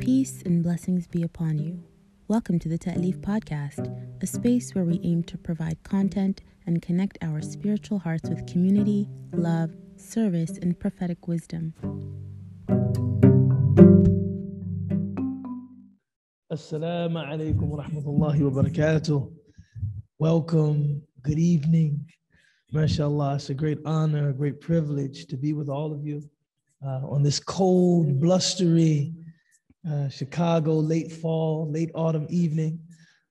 Peace and blessings be upon you. Welcome to the Ta'leef Podcast, a space where we aim to provide content and connect our spiritual hearts with community, love, service, and prophetic wisdom. Assalamu alaikum wa rahmatullahi wa barakatuh. Welcome, good evening. MashaAllah, it's a great honor, a great privilege to be with all of you uh, on this cold, blustery uh, Chicago late fall, late autumn evening.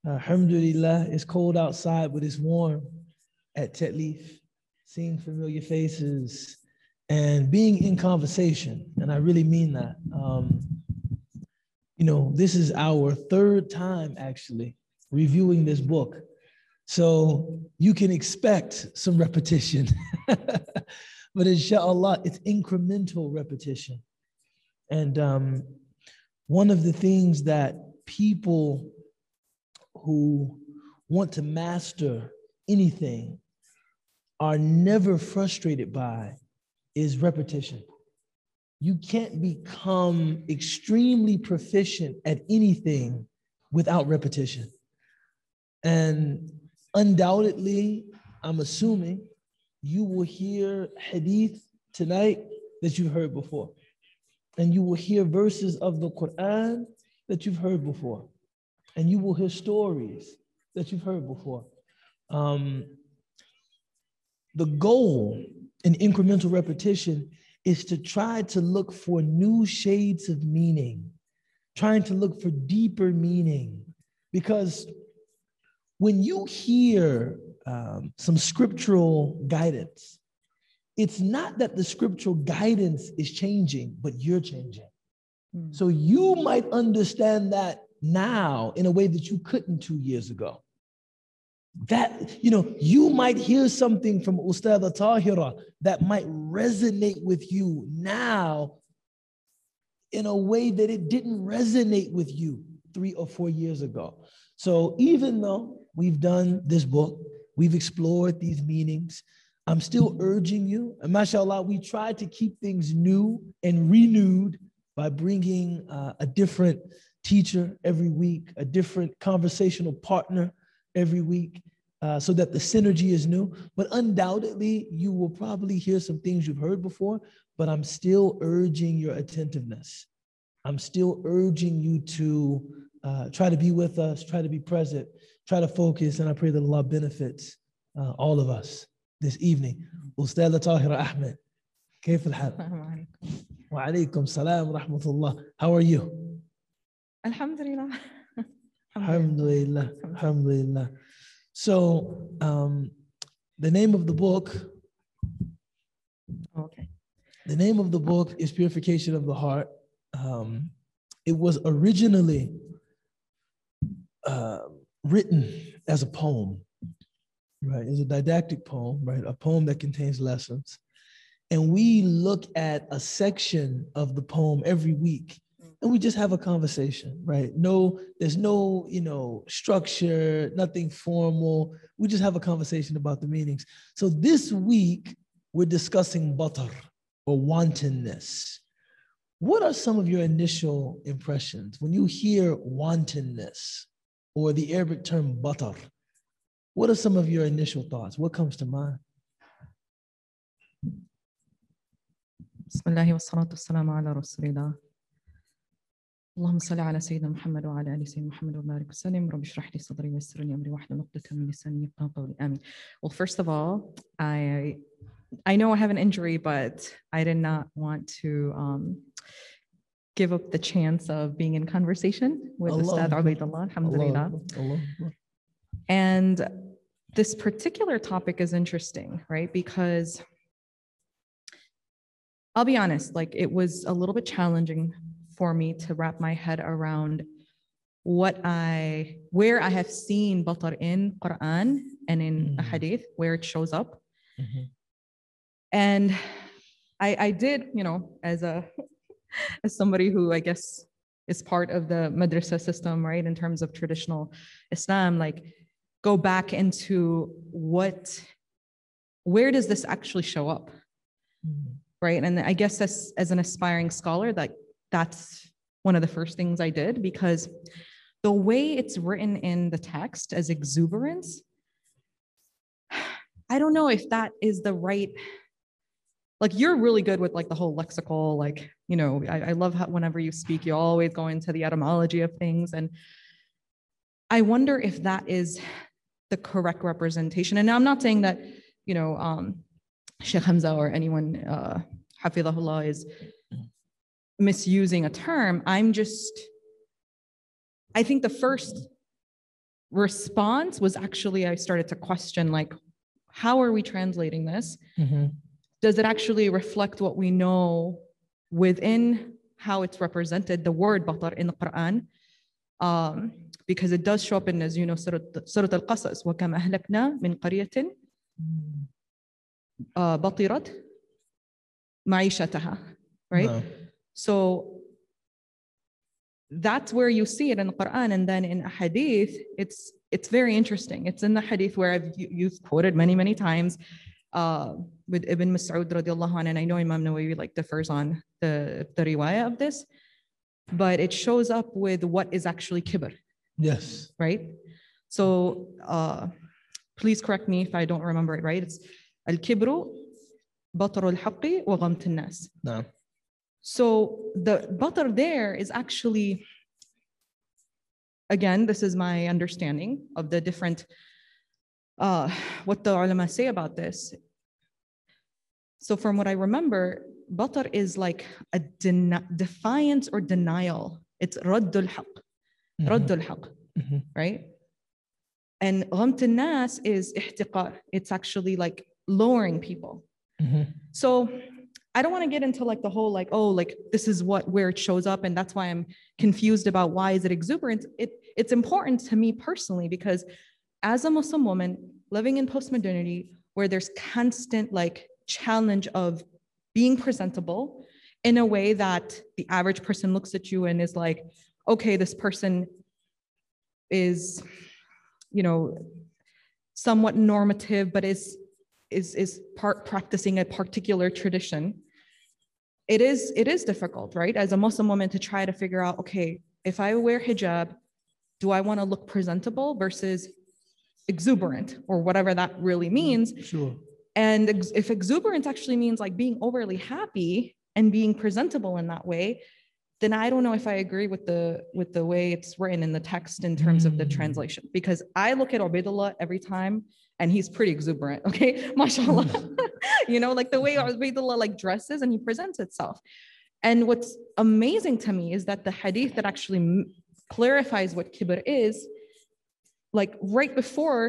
Uh, alhamdulillah, it's cold outside, but it's warm at Ta'leef, seeing familiar faces and being in conversation. And I really mean that. Um, you know, this is our third time actually reviewing this book. So you can expect some repetition. but inshallah, it's incremental repetition. And um, one of the things that people who want to master anything are never frustrated by is repetition. You can't become extremely proficient at anything without repetition. And undoubtedly, I'm assuming you will hear hadith tonight that you've heard before and you will hear verses of the Quran that you've heard before, and you will hear stories that you've heard before. Um, the goal in incremental repetition is to try to look for new shades of meaning, trying to look for deeper meaning. Because when you hear um, some scriptural guidance, it's not that the scriptural guidance is changing, but you're changing. Mm. So you might understand that now in a way that you couldn't two years ago. That, you know, you might hear something from Ustad Tahira that might resonate with you now in a way that it didn't resonate with you three or four years ago. So even though we've done this book, we've explored these meanings, I'm still urging you, and mashallah, we try to keep things new and renewed by bringing uh, a different teacher every week, a different conversational partner every week, uh, so that the synergy is new. But undoubtedly, you will probably hear some things you've heard before, but I'm still urging your attentiveness. I'm still urging you to uh, try to be with us, try to be present, try to focus, and I pray that Allah benefits uh, all of us this evening أستاذة طاهرة أحمد كيف الحال؟ وعليكم السلام ورحمة الله How are you? الحمد لله الحمد لله الحمد لله So um, the name of the book okay the name of the book is Purification of the Heart um, it was originally uh, written as a poem right? It's a didactic poem, right? A poem that contains lessons. And we look at a section of the poem every week and we just have a conversation, right? No, there's no, you know, structure, nothing formal. We just have a conversation about the meanings. So this week, we're discussing batar or wantonness. What are some of your initial impressions when you hear wantonness or the Arabic term batar? What are some of your initial thoughts? What comes to mind? بسم الله والصلاة والسلام على رسول الله اللهم صل على سيدنا محمد وعلى ال سيدنا محمد وبارك وسلم رب اشرح لي صدري ويسر لي امري واحلل عقدة من لساني يفقهوا قولي امين. Well first of all I I know I have an injury but I did not want to um, give up the chance of being in conversation with Allah. Ustad Ubaidullah alhamdulillah. Allah. Allah. And this particular topic is interesting, right? Because I'll be honest, like it was a little bit challenging for me to wrap my head around what I, where I have seen batar in Quran and in mm-hmm. hadith, where it shows up. Mm-hmm. And I, I did, you know, as a, as somebody who I guess is part of the madrasa system, right, in terms of traditional Islam, like go back into what where does this actually show up mm-hmm. right and i guess as, as an aspiring scholar that that's one of the first things I did because the way it's written in the text as exuberance, I don't know if that is the right. Like you're really good with like the whole lexical, like you know, I, I love how whenever you speak, you always go into the etymology of things, and I wonder if that is the correct representation. And I'm not saying that you know um, Sheikh Hamza or anyone uh, Hafidahullah is misusing a term. I'm just, I think the first response was actually I started to question like, how are we translating this? Mhm. Does it actually reflect what we know within how it's represented, the word batar in the Quran? Um, because it does show up in, as you know, Surah, Surah Al-Qasas, وَكَمْ أَهْلَكْنَا مِنْ قَرْيَةٍ uh, بطرت معيشتها, right? No. So that's where you see it in the Quran. And then in a hadith, it's it's very interesting. It's in the hadith where I've you- you've quoted many, many times uh, with Ibn Mas'ud radiallahu anhu, and I know Imam Nawawi like differs on the, the riwayah of this, but it shows up with what is actually kibr. Yes. Right? So uh, please correct me if I don't remember it right. It's al kibru batar al haqqi wa ghamt al nas. No. So the batar there is actually, again, this is my understanding of the different, uh, what the ulama say about this. So from what I remember, batar is like a den- defiance or denial. It's raddul haq, Mhm. raddul haq, Mhm. right? And ghamt nas is ihtiqar. It's actually like lowering people. Mhm. So I don't want to get into like the whole like oh like this is what where it shows up and that's why I'm confused about why is it exuberant. It it's important to me personally because as a Muslim woman living in postmodernity where there's constant like challenge of being presentable in a way that the average person looks at you and is like okay this person is you know somewhat normative but is is is part practicing a particular tradition. It is it is difficult right? As a muslim woman to try to figure out okay if i wear hijab do i want to look presentable versus exuberant or whatever that really means? Sure. And ex- if exuberance actually means like being overly happy and being presentable in that way then i don't know if i agree with the with the way it's written in the text in terms of the Mm. translation. Because i look at Ubaidullah every time and he's pretty exuberant okay? Mashallah you know like the way Ubaidullah like dresses and he presents itself. And what's amazing to me is that the hadith that actually clarifies what kibr is like right before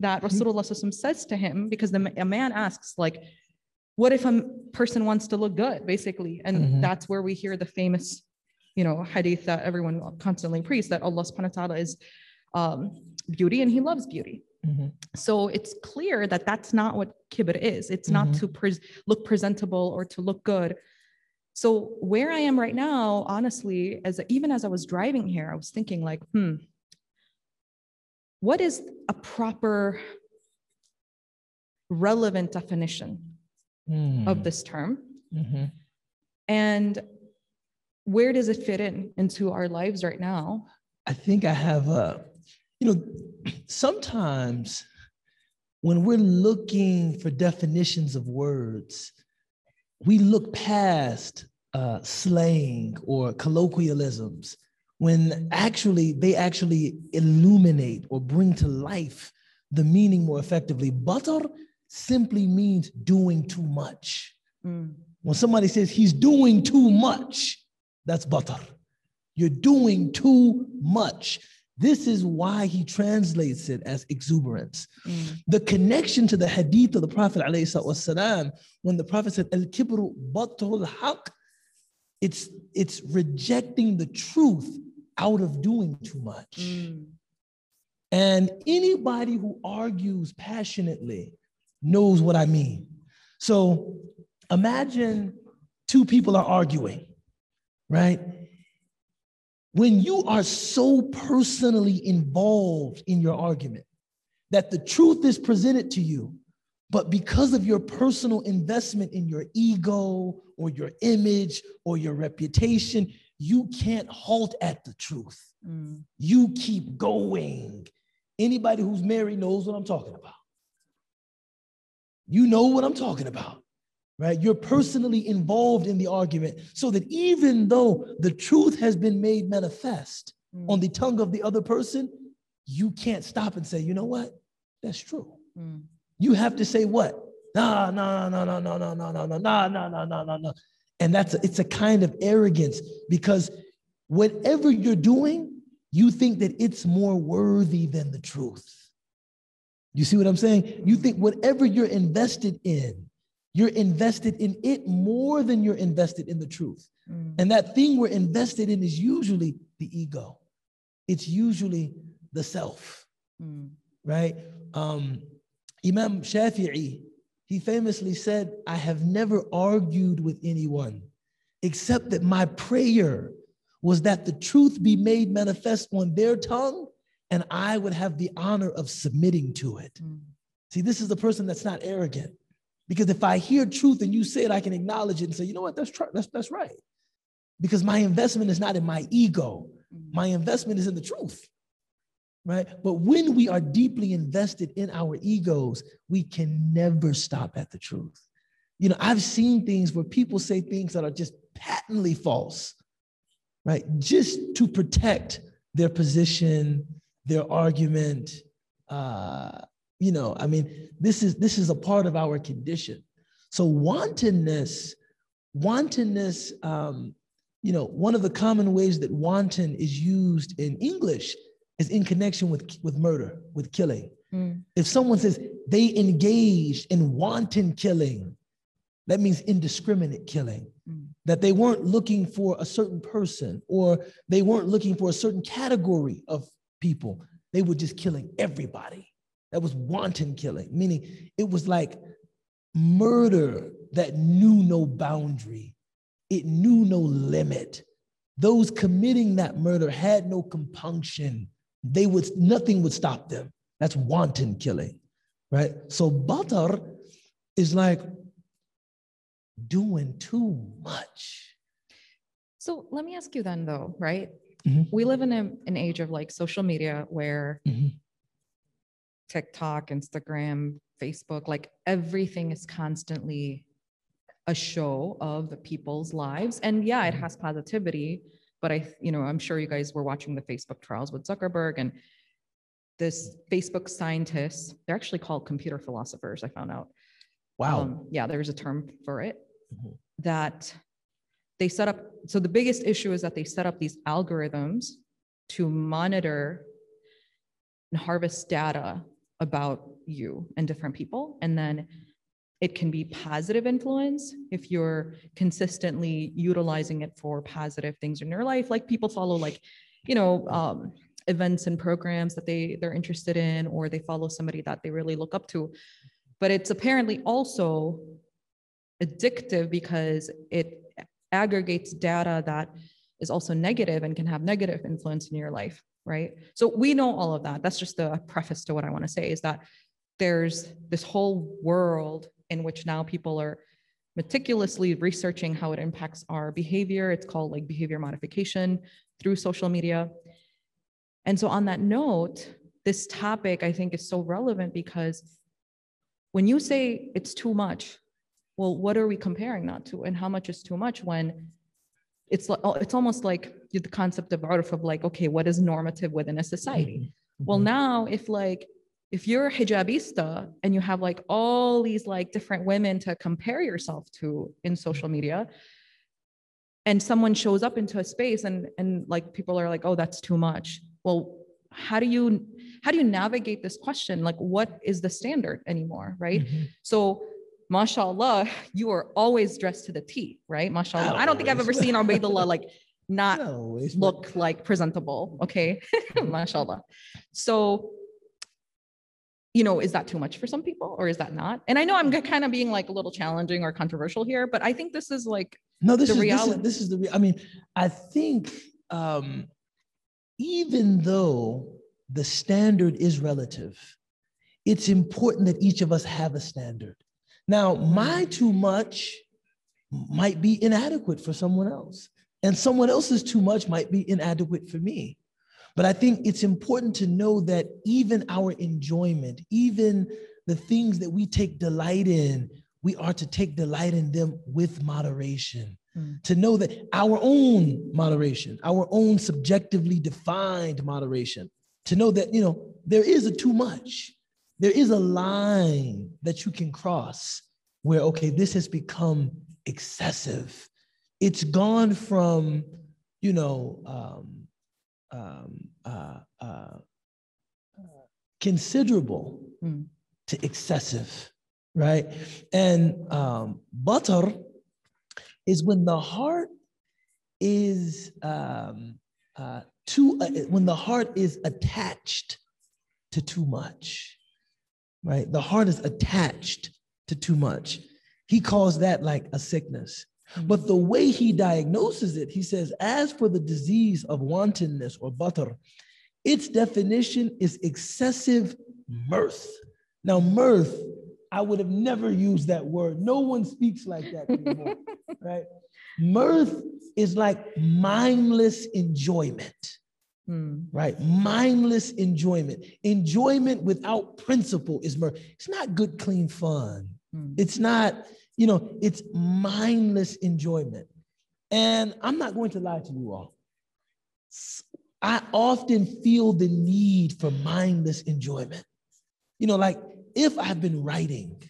that Rasulullah SAW says to him, because the, a man asks, like, what if a person wants to look good, basically? And Mhm. that's where we hear the famous, you know, hadith that everyone constantly preaches that Allah subhanahu wa ta'ala is um, beauty and he loves beauty. Mhm. So it's clear that that's not what kibr is. It's not Mhm. to pres look presentable or to look good. So where I am right now, honestly, as even as I was driving here, I was thinking like, hmm, what is a proper relevant definition Mm. of this term? Mhm. And where does it fit in into our lives right now? I think I have a, you know, sometimes when we're looking for definitions of words, we look past uh, slang or colloquialisms when actually they actually illuminate or bring to life the meaning more effectively. Batar simply means doing too much. Mm. When somebody says he's doing too much, that's batar. You're doing too much. This is why he translates it as exuberance. Mm. The connection to the hadith of the Prophet والسلام, when the Prophet said, Al Kibru Batul Haq, it's, it's rejecting the truth out of doing too much. mm, And anybody who argues passionately knows what I mean. So imagine two people are arguing, right? When you are so personally involved in your argument that the truth is presented to you, but because of your personal investment in your ego or your image or your reputation, you can't halt at the truth. Mm. You keep going. Anybody who's married knows what I'm talking about. You know what I'm talking about, right? You're personally involved in the argument so that even though the truth has been made manifest Mm. on the tongue of the other person, you can't stop and say, you know what? That's true. Mm. You have to say what? Nah, nah, nah, nah, nah, nah, nah, nah, nah, nah, nah, nah, nah, nah, nah. And that's a, it's a kind of arrogance because whatever you're doing, you think that it's more worthy than the truth. You see what I'm saying? You think whatever you're invested in, you're invested in it more than you're invested in the truth. Mm. And that thing we're invested in is usually the ego. It's usually the self Mm. right? Um, Imam Shafi'i, he famously said, I have never argued with anyone except that my prayer was that the truth be made manifest on their tongue and I would have the honor of submitting to it. Mm. See, this is the person that's not arrogant. Because if I hear truth and you say it, I can acknowledge it and say, you know what, that's, tr- that's, that's right. Because my investment is not in my ego, Mm. my investment is in the truth right? But when we are deeply invested in our egos, we can never stop at the truth. You know, I've seen things where people say things that are just patently false, right? Just to protect their position, their argument. Uh, you know, I mean, this is this is a part of our condition. So wantonness, wantonness. Um, you know, one of the common ways that wanton is used in English is in connection with, with murder, with killing. Mm. If someone says they engaged in wanton killing, that means indiscriminate killing. Mm. That they weren't looking for a certain person or they weren't looking for a certain category of people. They were just killing everybody. That was wanton killing, meaning it was like murder that knew no boundary, it knew no limit. Those committing that murder had no compunction. They would nothing would stop them. That's wanton killing, right? So batar is like doing too much. So let me ask you then, though, right? Mhm. We live in a, an age of like social media where Mhm. TikTok, Instagram, Facebook, like everything is constantly a show of the people's lives. And yeah, it Mhm. has positivity, but I, you know, I'm sure you guys were watching the Facebook trials with Zuckerberg and this Facebook scientists, they're actually called computer philosophers, I found out. Wow. Um, yeah, there's a term for it Mhm. that they set up. So the biggest issue is that they set up these algorithms to monitor and harvest data about you and different people. And then it can be positive influence if you're consistently utilizing it for positive things in your life. Like people follow like, you know, um, events and programs that they they're interested in, or they follow somebody that they really look up to. But it's apparently also addictive because it aggregates data that is also negative and can have negative influence in your life, right? So we know all of that. That's just a preface to what I want to say is that there's this whole world in which now people are meticulously researching how it impacts our behavior. It's called like behavior modification through social media. And so, on that note, this topic I think is so relevant because when you say it's too much, well, what are we comparing that to, and how much is too much when it's li- it's almost like the concept of urf of like, okay, what is normative within a society? Well, Mhm. now if like if you're a hijabista and you have like all these like different women to compare yourself to in social media, and someone shows up into a space and and like people are like, oh, that's too much. Well, how do you how do you navigate this question? Like, what is the standard anymore, right? Mhm. So, mashallah, you are always dressed to the T, right? Mashallah. I don't think I've ever seen Ubaidullah like not always, look like presentable. Okay. mashallah. So, you know, is that too much for some people or is that not? And I know I'm kind of being like a little challenging or controversial here, but I think this is like, No, this the is, this is reality. this is the. I mean, I think um, even though the standard is relative, it's important that each of us have a standard. Now, my too much might be inadequate for someone else, And someone else's too much might be inadequate for me. But I think it's important to know that even our enjoyment, even the things that we take delight in, we are to take delight in them with moderation. Mm. To know that our own moderation, our own subjectively defined moderation, to know that, you know, there is a too much. There is a line that you can cross where, okay, this has become excessive. It's gone from, you know, um, um, uh, uh, considerable mm. to excessive, right? And um, batar is when the heart is um, uh, too, uh, when the heart is attached to too much, right? The heart is attached to too much. He calls that like a sickness. But the way he diagnoses it, he says, as for the disease of wantonness or batar, its definition is excessive mirth. Now, mirth, I would have never used that word. No one speaks like that anymore, right? Mirth is like mindless enjoyment, mm. right? Mindless enjoyment. Enjoyment without principle is mirth. It's not good, clean fun. Mm. It's not, you know, it's mindless enjoyment. And I'm not going to lie to you all. I often feel the need for mindless enjoyment. You know, like if I've been writing,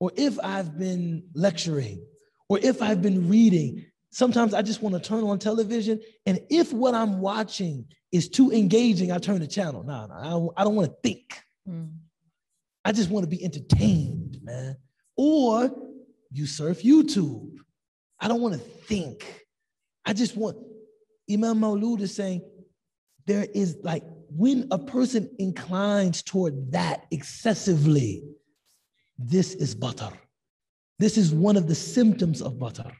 or if I've been lecturing, or if I've been reading, sometimes I just want to turn on television. And if what I'm watching is too engaging, I turn the channel. No, no, I don't, want to think. Mm. I just want to be entertained, man. Or you surf YouTube. I don't want to think. I just want, Imam Maulud is saying, there is like when a person inclines toward that excessively, this is batar. This is one of the symptoms of batar,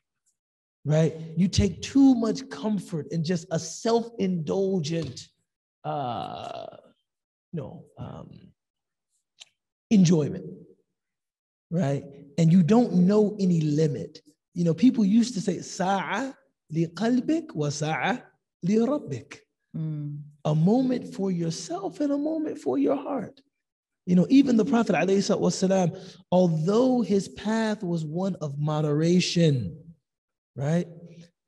right? You take too much comfort in just a self indulgent, uh, no, um, enjoyment right? And you don't know any limit. You know, people used to say, Sa'a liqalbik wa sa'a li Mm. A moment for yourself and a moment for your heart. You know, even the Prophet, والسلام, although his path was one of moderation, right?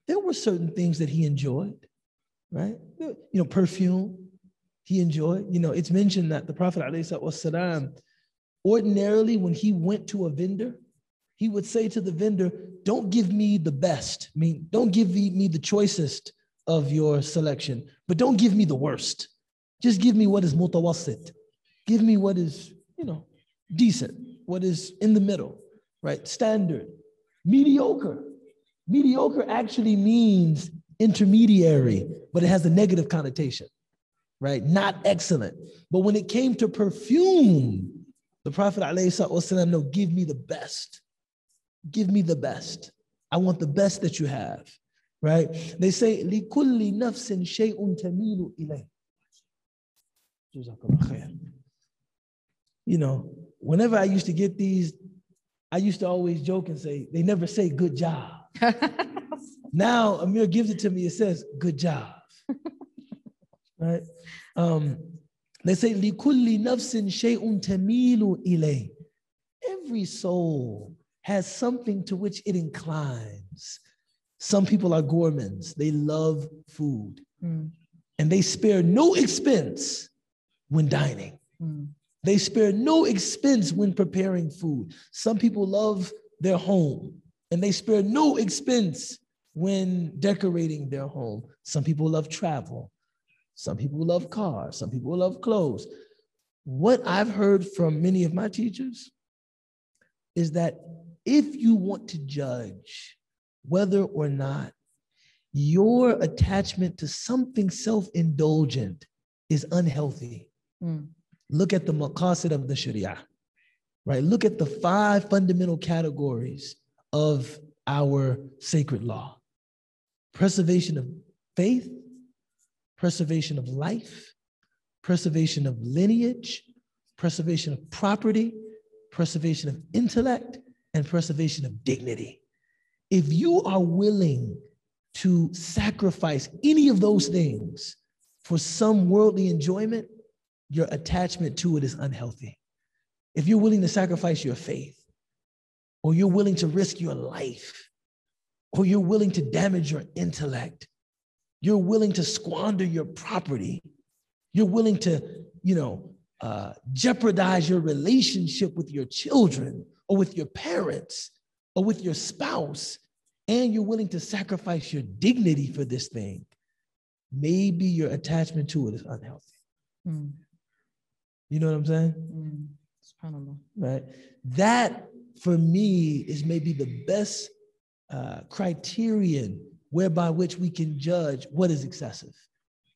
There were certain things that he enjoyed, right? You know, perfume, he enjoyed. You know, it's mentioned that the Prophet, والسلام, Ordinarily, when he went to a vendor, he would say to the vendor, Don't give me the best. I mean, don't give me the choicest of your selection, but don't give me the worst. Just give me what is mutawassit. Give me what is, you know, decent, what is in the middle, right? Standard. Mediocre. Mediocre actually means intermediary, but it has a negative connotation, right? Not excellent. But when it came to perfume, the Prophet ﷺ, no, give me the best. Give me the best. I want the best that you have. Right? They say, لِكُلِّ نَفْسٍ شَيْءٌ تَمِيلُ إِلَيْهِ You know, whenever I used to get these, I used to always joke and say, they never say good job. now Amir gives it to me, it says good job. right? Um, they say, لِكُلِّ نَفْسٍ شَيْءٌ تَمِيلُ إِلَيْهِ Every soul has something to which it inclines. Some people are gourmands. They love food. Mm. And they spare no expense when dining. Mm. They spare no expense when preparing food. Some people love their home and they spare no expense when decorating their home. Some people love travel. Some people love cars, some people love clothes. What I've heard from many of my teachers is that if you want to judge whether or not your attachment to something self indulgent is unhealthy, mm. look at the maqasid of the Sharia, right? Look at the five fundamental categories of our sacred law preservation of faith, preservation of life, preservation of lineage, preservation of property, preservation of intellect, and preservation of dignity. If you are willing to sacrifice any of those things for some worldly enjoyment, your attachment to it is unhealthy. If you're willing to sacrifice your faith, or you're willing to risk your life, or you're willing to damage your intellect, you're willing to squander your property, you're willing to, you know, uh, jeopardize your relationship with your children or with your parents or with your spouse, and you're willing to sacrifice your dignity for this thing, maybe your attachment to it is unhealthy. Mm. You know what I'm saying? Mm. Right. That for me is maybe the best uh, criterion whereby which we can judge what is excessive.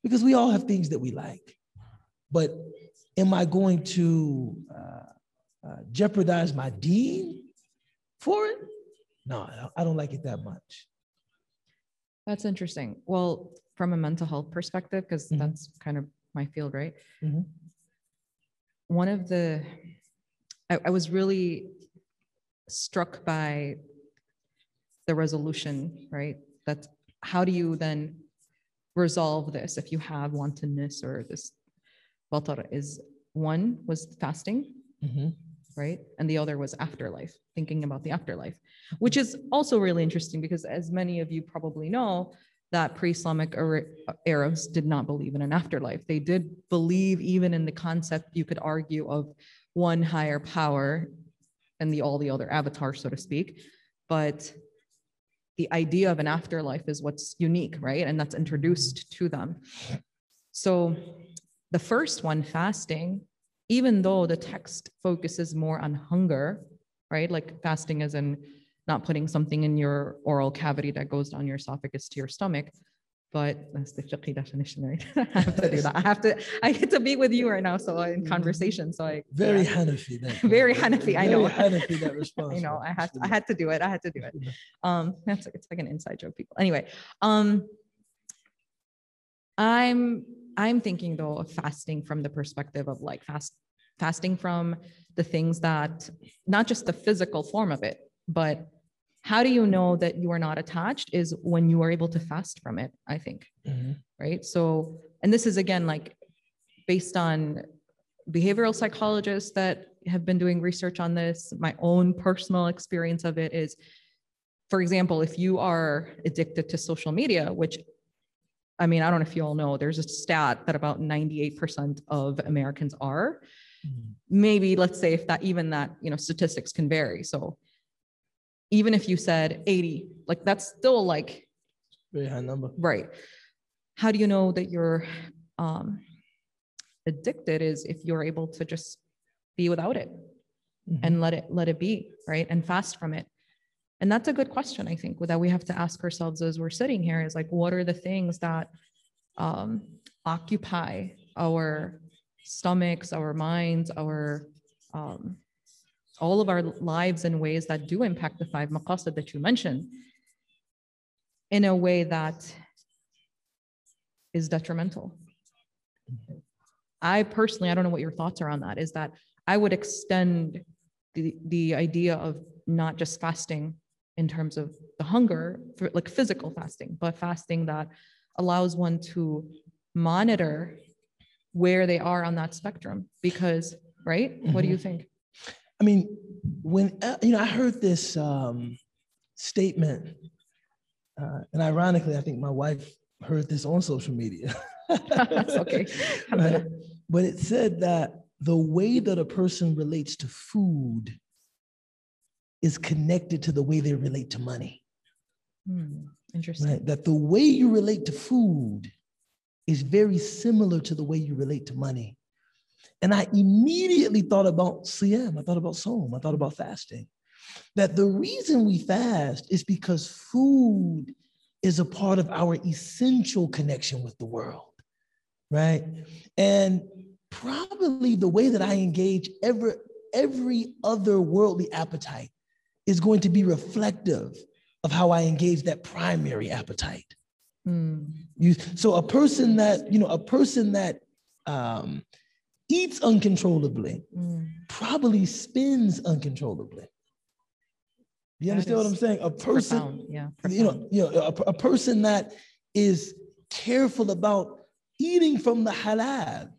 Because we all have things that we like. But am I going to uh, uh, jeopardize my deen for it? No, I don't like it that much. That's interesting. Well, from a mental health perspective, because mm-hmm. that's kind of my field, right? Mm-hmm. One of the, I, I was really struck by the resolution, right? That's how do you then resolve this if you have wantonness or this batar is one was fasting, mm-hmm. right? And the other was afterlife, thinking about the afterlife, which is also really interesting because as many of you probably know, that pre-Islamic Arabs did not believe in an afterlife. They did believe even in the concept, you could argue, of one higher power and the all the other avatars, so to speak. But the idea of an afterlife is what's unique, right? And that's introduced to them. So the first one, fasting, even though the text focuses more on hunger, right? Like fasting is in not putting something in your oral cavity that goes down your esophagus to your stomach. But that's the fiqh definition, right? I have to do that. I have to, I get to be with you right now. So in conversation. So I very yeah. Hanafi. That, very Hanafi. I know. Hanafi that response. I know. I had to, I had to do it. I had to do it. Um, that's it's like an inside joke, people. Anyway, um, I'm I'm thinking though of fasting from the perspective of like fast fasting from the things that not just the physical form of it, but how do you know that you are not attached is when you are able to fast from it i think mm-hmm. right so and this is again like based on behavioral psychologists that have been doing research on this my own personal experience of it is for example if you are addicted to social media which i mean i don't know if you all know there's a stat that about 98% of americans are mm-hmm. maybe let's say if that even that you know statistics can vary so even if you said 80, like that's still like very high number. Right. How do you know that you're um, addicted is if you're able to just be without it mm-hmm. and let it let it be, right? And fast from it. And that's a good question, I think, that we have to ask ourselves as we're sitting here is like, what are the things that um, occupy our stomachs, our minds, our um, all of our lives in ways that do impact the five maqasid that you mentioned in a way that is detrimental. I personally, I don't know what your thoughts are on that, is that I would extend the, the idea of not just fasting in terms of the hunger, for like physical fasting, but fasting that allows one to monitor where they are on that spectrum. Because, right? Mm-hmm. What do you mm-hmm. think? I mean, when uh, you know, I heard this um, statement, uh, and ironically, I think my wife heard this on social media. That's okay. right? But it said that the way that a person relates to food is connected to the way they relate to money. Hmm, interesting. Right? That the way you relate to food is very similar to the way you relate to money. And I immediately thought about siyam, I thought about sawm, I thought about fasting. That the reason we fast is because food is a part of our essential connection with the world, right? And probably the way that I engage every, every other worldly appetite is going to be reflective of how I engage that primary appetite. Mm. You, so a person that, you know, a person that um, eats uncontrollably, mm. probably spends uncontrollably. You That understand what I'm saying? A person, profound, Yeah. you know, you know, a, a person that is careful about eating from the halal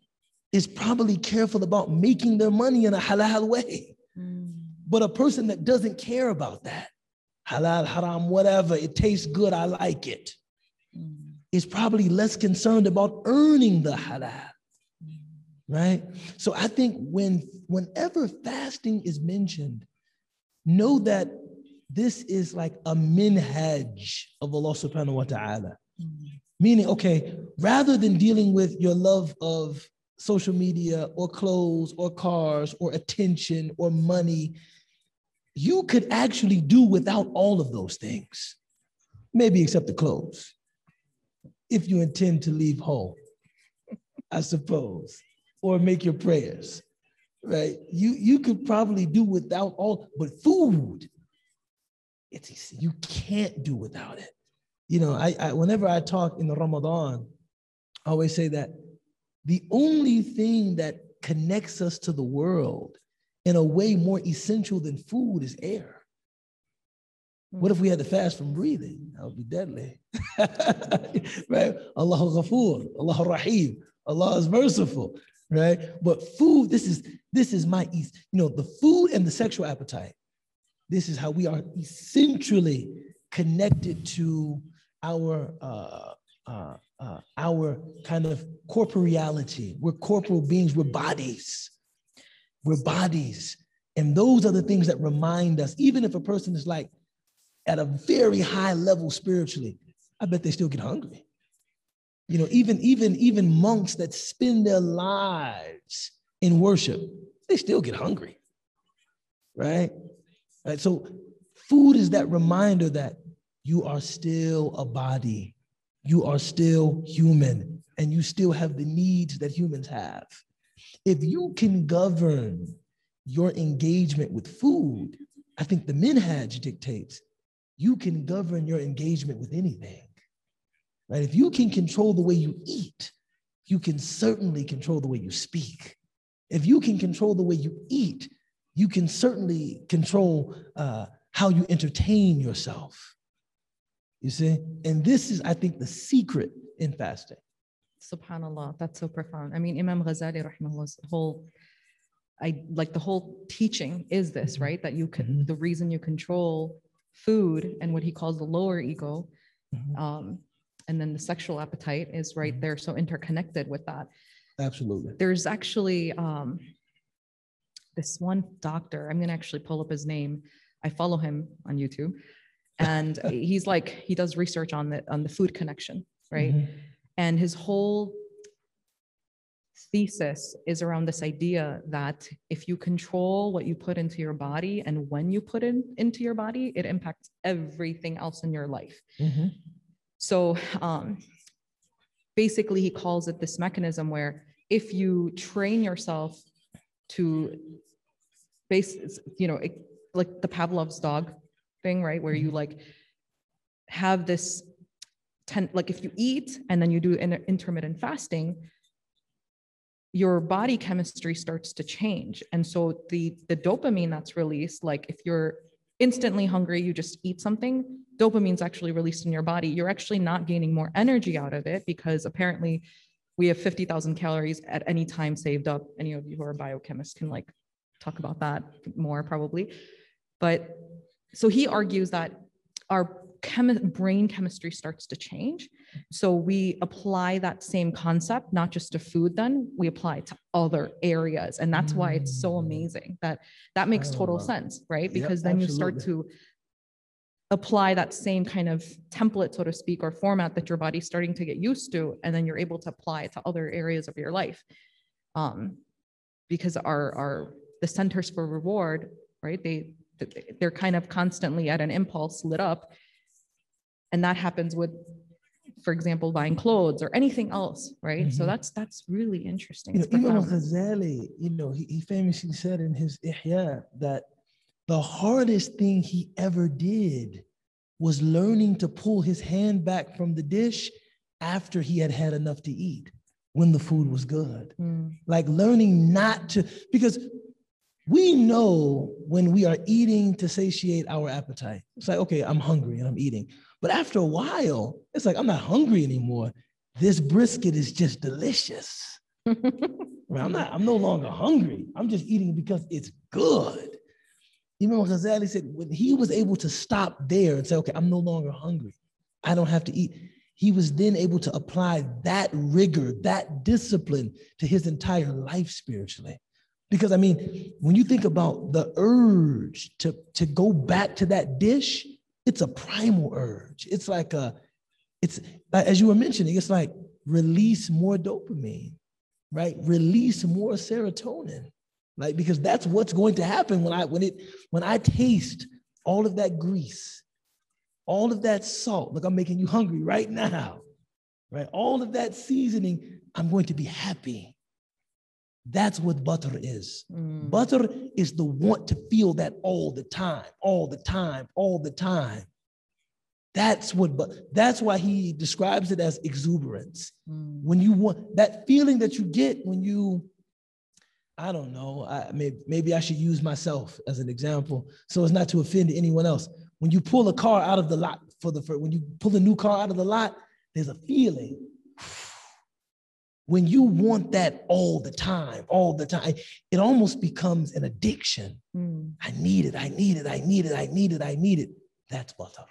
is probably careful about making their money in a halal way. Mm, But a person that doesn't care about that, halal, haram, whatever, it tastes good, I like it, mm, is probably less concerned about earning the halal. Right? So I think when whenever fasting is mentioned, know that this is like a minhaj of Allah subhanahu wa ta'ala. Mm, Meaning, okay, rather than dealing with your love of social media or clothes or cars or attention or money, you could actually do without all of those things, maybe except the clothes, if you intend to leave home, I suppose, or make your prayers, right? You, you could probably do without all, but food, it's, you can't do without it you know, I, I whenever I talk in the Ramadan, I always say that the only thing that connects us to the world in a way more essential than food is air. What if we had to fast from breathing? That would be deadly. right? Allah Ghafoor, Allah Rahim, Allah is merciful, right? But food, this is this is my east, you know, the food and the sexual appetite. This is how we are essentially connected to our uh, uh, uh, our kind of corporeality. We're corporal beings. We're bodies. We're bodies, and those are the things that remind us. Even if a person is like at a very high level spiritually, I bet they still get hungry. You know, even even even monks that spend their lives in worship, they still get hungry. Right? Right. So food is that reminder that you are still a body, you are still human, and you still have the needs that humans have. If you can govern your engagement with food, I think the minhaj dictates you can govern your engagement with anything. Right? If you can control the way you eat, you can certainly control the way you speak. If you can control the way you eat, you can certainly control uh, how you entertain yourself. You see? And this is, I think, the secret in fasting. Subhanallah, that's so profound. I mean, Imam Ghazali, rahimahullah, whole, I like the whole teaching is this, Mhm. right? That you can, Mhm. the reason you control food and what he calls the lower ego, Mhm. um, and then the sexual appetite is right Mhm. there, so interconnected with that. Absolutely. There's actually um, this one doctor. I'm gonna actually pull up his name. I follow him on YouTube, and he's like he does research on the on the food connection, right? Mhm. And his whole thesis is around this idea that if you control what you put into your body and when you put it into your body, it impacts everything else in your life. Mhm. So um, basically, he calls it this mechanism where if you train yourself to base, you know, it- like the Pavlov's dog thing, right? Where you like have this ten, like if you eat and then you do inter- intermittent fasting, your body chemistry starts to change. And so the the dopamine that's released, like if you're instantly hungry, you just eat something, dopamine's actually released in your body. You're actually not gaining more energy out of it because apparently we have 50,000 calories at any time saved up. Any of you who are biochemists can like talk about that more probably. But so he argues that our chemi- brain chemistry starts to change. So we apply that same concept, not just to food, then we apply it to other areas. And that's why it's so Mm. amazing that that makes total sense, right? Yep, Because then you start to apply that same kind of template, so to speak, or format that your body's starting to get used to, and then you're able to apply it to other areas of your life. Um, because our our the centers for reward, right? They they're kind of constantly at an impulse lit up, and that happens with, for example, buying clothes or anything else, right? So Mhm. that's that's really interesting. You know, profound. Ghazali, you know, he, he famously said in his Ihya that the hardest thing he ever did was learning to pull his hand back from the dish after he had had enough to eat when the food was good. Mm, Like learning not to, because we know when we are eating to satiate our appetite. It's like, okay, I'm hungry and I'm eating. But after a while, it's like, I'm not hungry anymore. This brisket is just delicious. I'm not, I'm no longer hungry. I'm just eating because it's good. Imam Ghazali said when he was able to stop there and say, okay, I'm no longer hungry. I don't have to eat. He was then able to apply that rigor, that discipline to his entire life spiritually. Because I mean, when you think about the urge to, to go back to that dish, it's a primal urge. It's like a, it's as you were mentioning, it's like release more dopamine, right? Release more serotonin, like because that's what's going to happen when I when it when I taste all of that grease, all of that salt. Look, I'm making you hungry right now, right? All of that seasoning, I'm going to be happy. That's what batar is. Mm. Batar is the want to feel that all the time, all the time, all the time. That's what, but that's why he describes it as exuberance. Mm. When you want that feeling that you get when you, I don't know, I, maybe, maybe I should use myself as an example so as not to offend anyone else. When you pull a car out of the lot for the first, when you pull a new car out of the lot, there's a feeling when you want that all the time, all the time, it almost becomes an addiction. Mm. I need it, I need it, I need it, I need it, I need it. That's batar.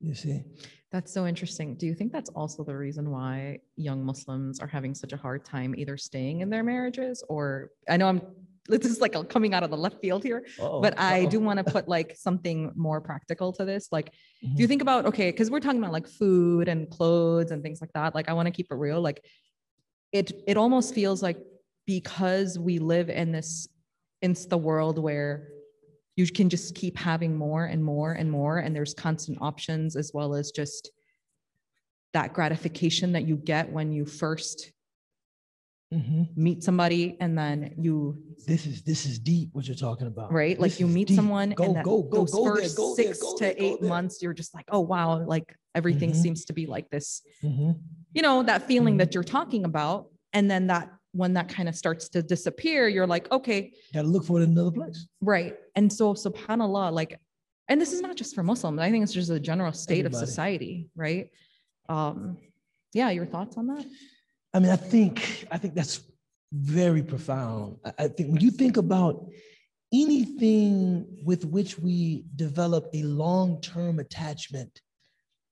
You see? That's so interesting. Do you think that's also the reason why young Muslims are having such a hard time either staying in their marriages or I know I'm this is like coming out of the left field here Uh-oh. but i Uh-oh. do want to put like something more practical to this like mm-hmm. if you think about okay because we're talking about like food and clothes and things like that like i want to keep it real like it it almost feels like because we live in this insta world where you can just keep having more and more and more and there's constant options as well as just that gratification that you get when you first mm-hmm. meet somebody and then you this is this is deep what you're talking about right this like you meet deep. someone go, and that go, go, those go first there, six there, to eight months you're just like oh wow like everything mm-hmm. seems to be like this mm-hmm. you know that feeling that mm-hmm. you're talking about and then that when that kind of starts to disappear you're like okay gotta look for it in another place right and so subhanallah like and this is not just for muslims i think it's just a general state Everybody. of society right um yeah your thoughts on that I mean, I think I think that's very profound. I think when you think about anything with which we develop a long-term attachment,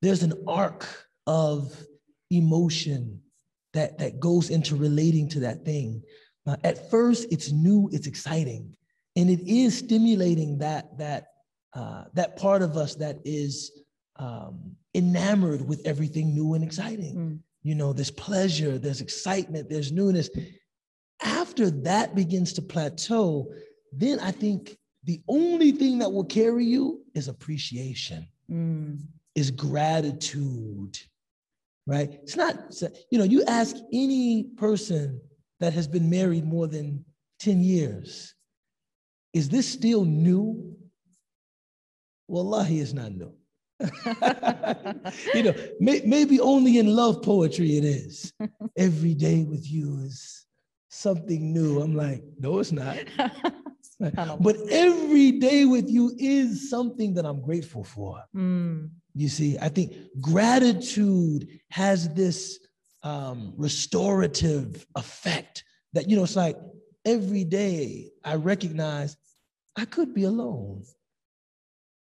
there's an arc of emotion that, that goes into relating to that thing. Uh, at first, it's new, it's exciting, and it is stimulating that that uh, that part of us that is um, enamored with everything new and exciting. Mm you know, there's pleasure, there's excitement, there's newness. After that begins to plateau, then I think the only thing that will carry you is appreciation, mm. is gratitude, right? It's not, you know, you ask any person that has been married more than 10 years, is this still new? Well, Wallahi, it's not new. you know, may, maybe only in love poetry it is. Every day with you is something new. I'm like, no, it's not. but every day with you is something that I'm grateful for. Mm. You see, I think gratitude has this um, restorative effect that, you know, it's like every day I recognize I could be alone.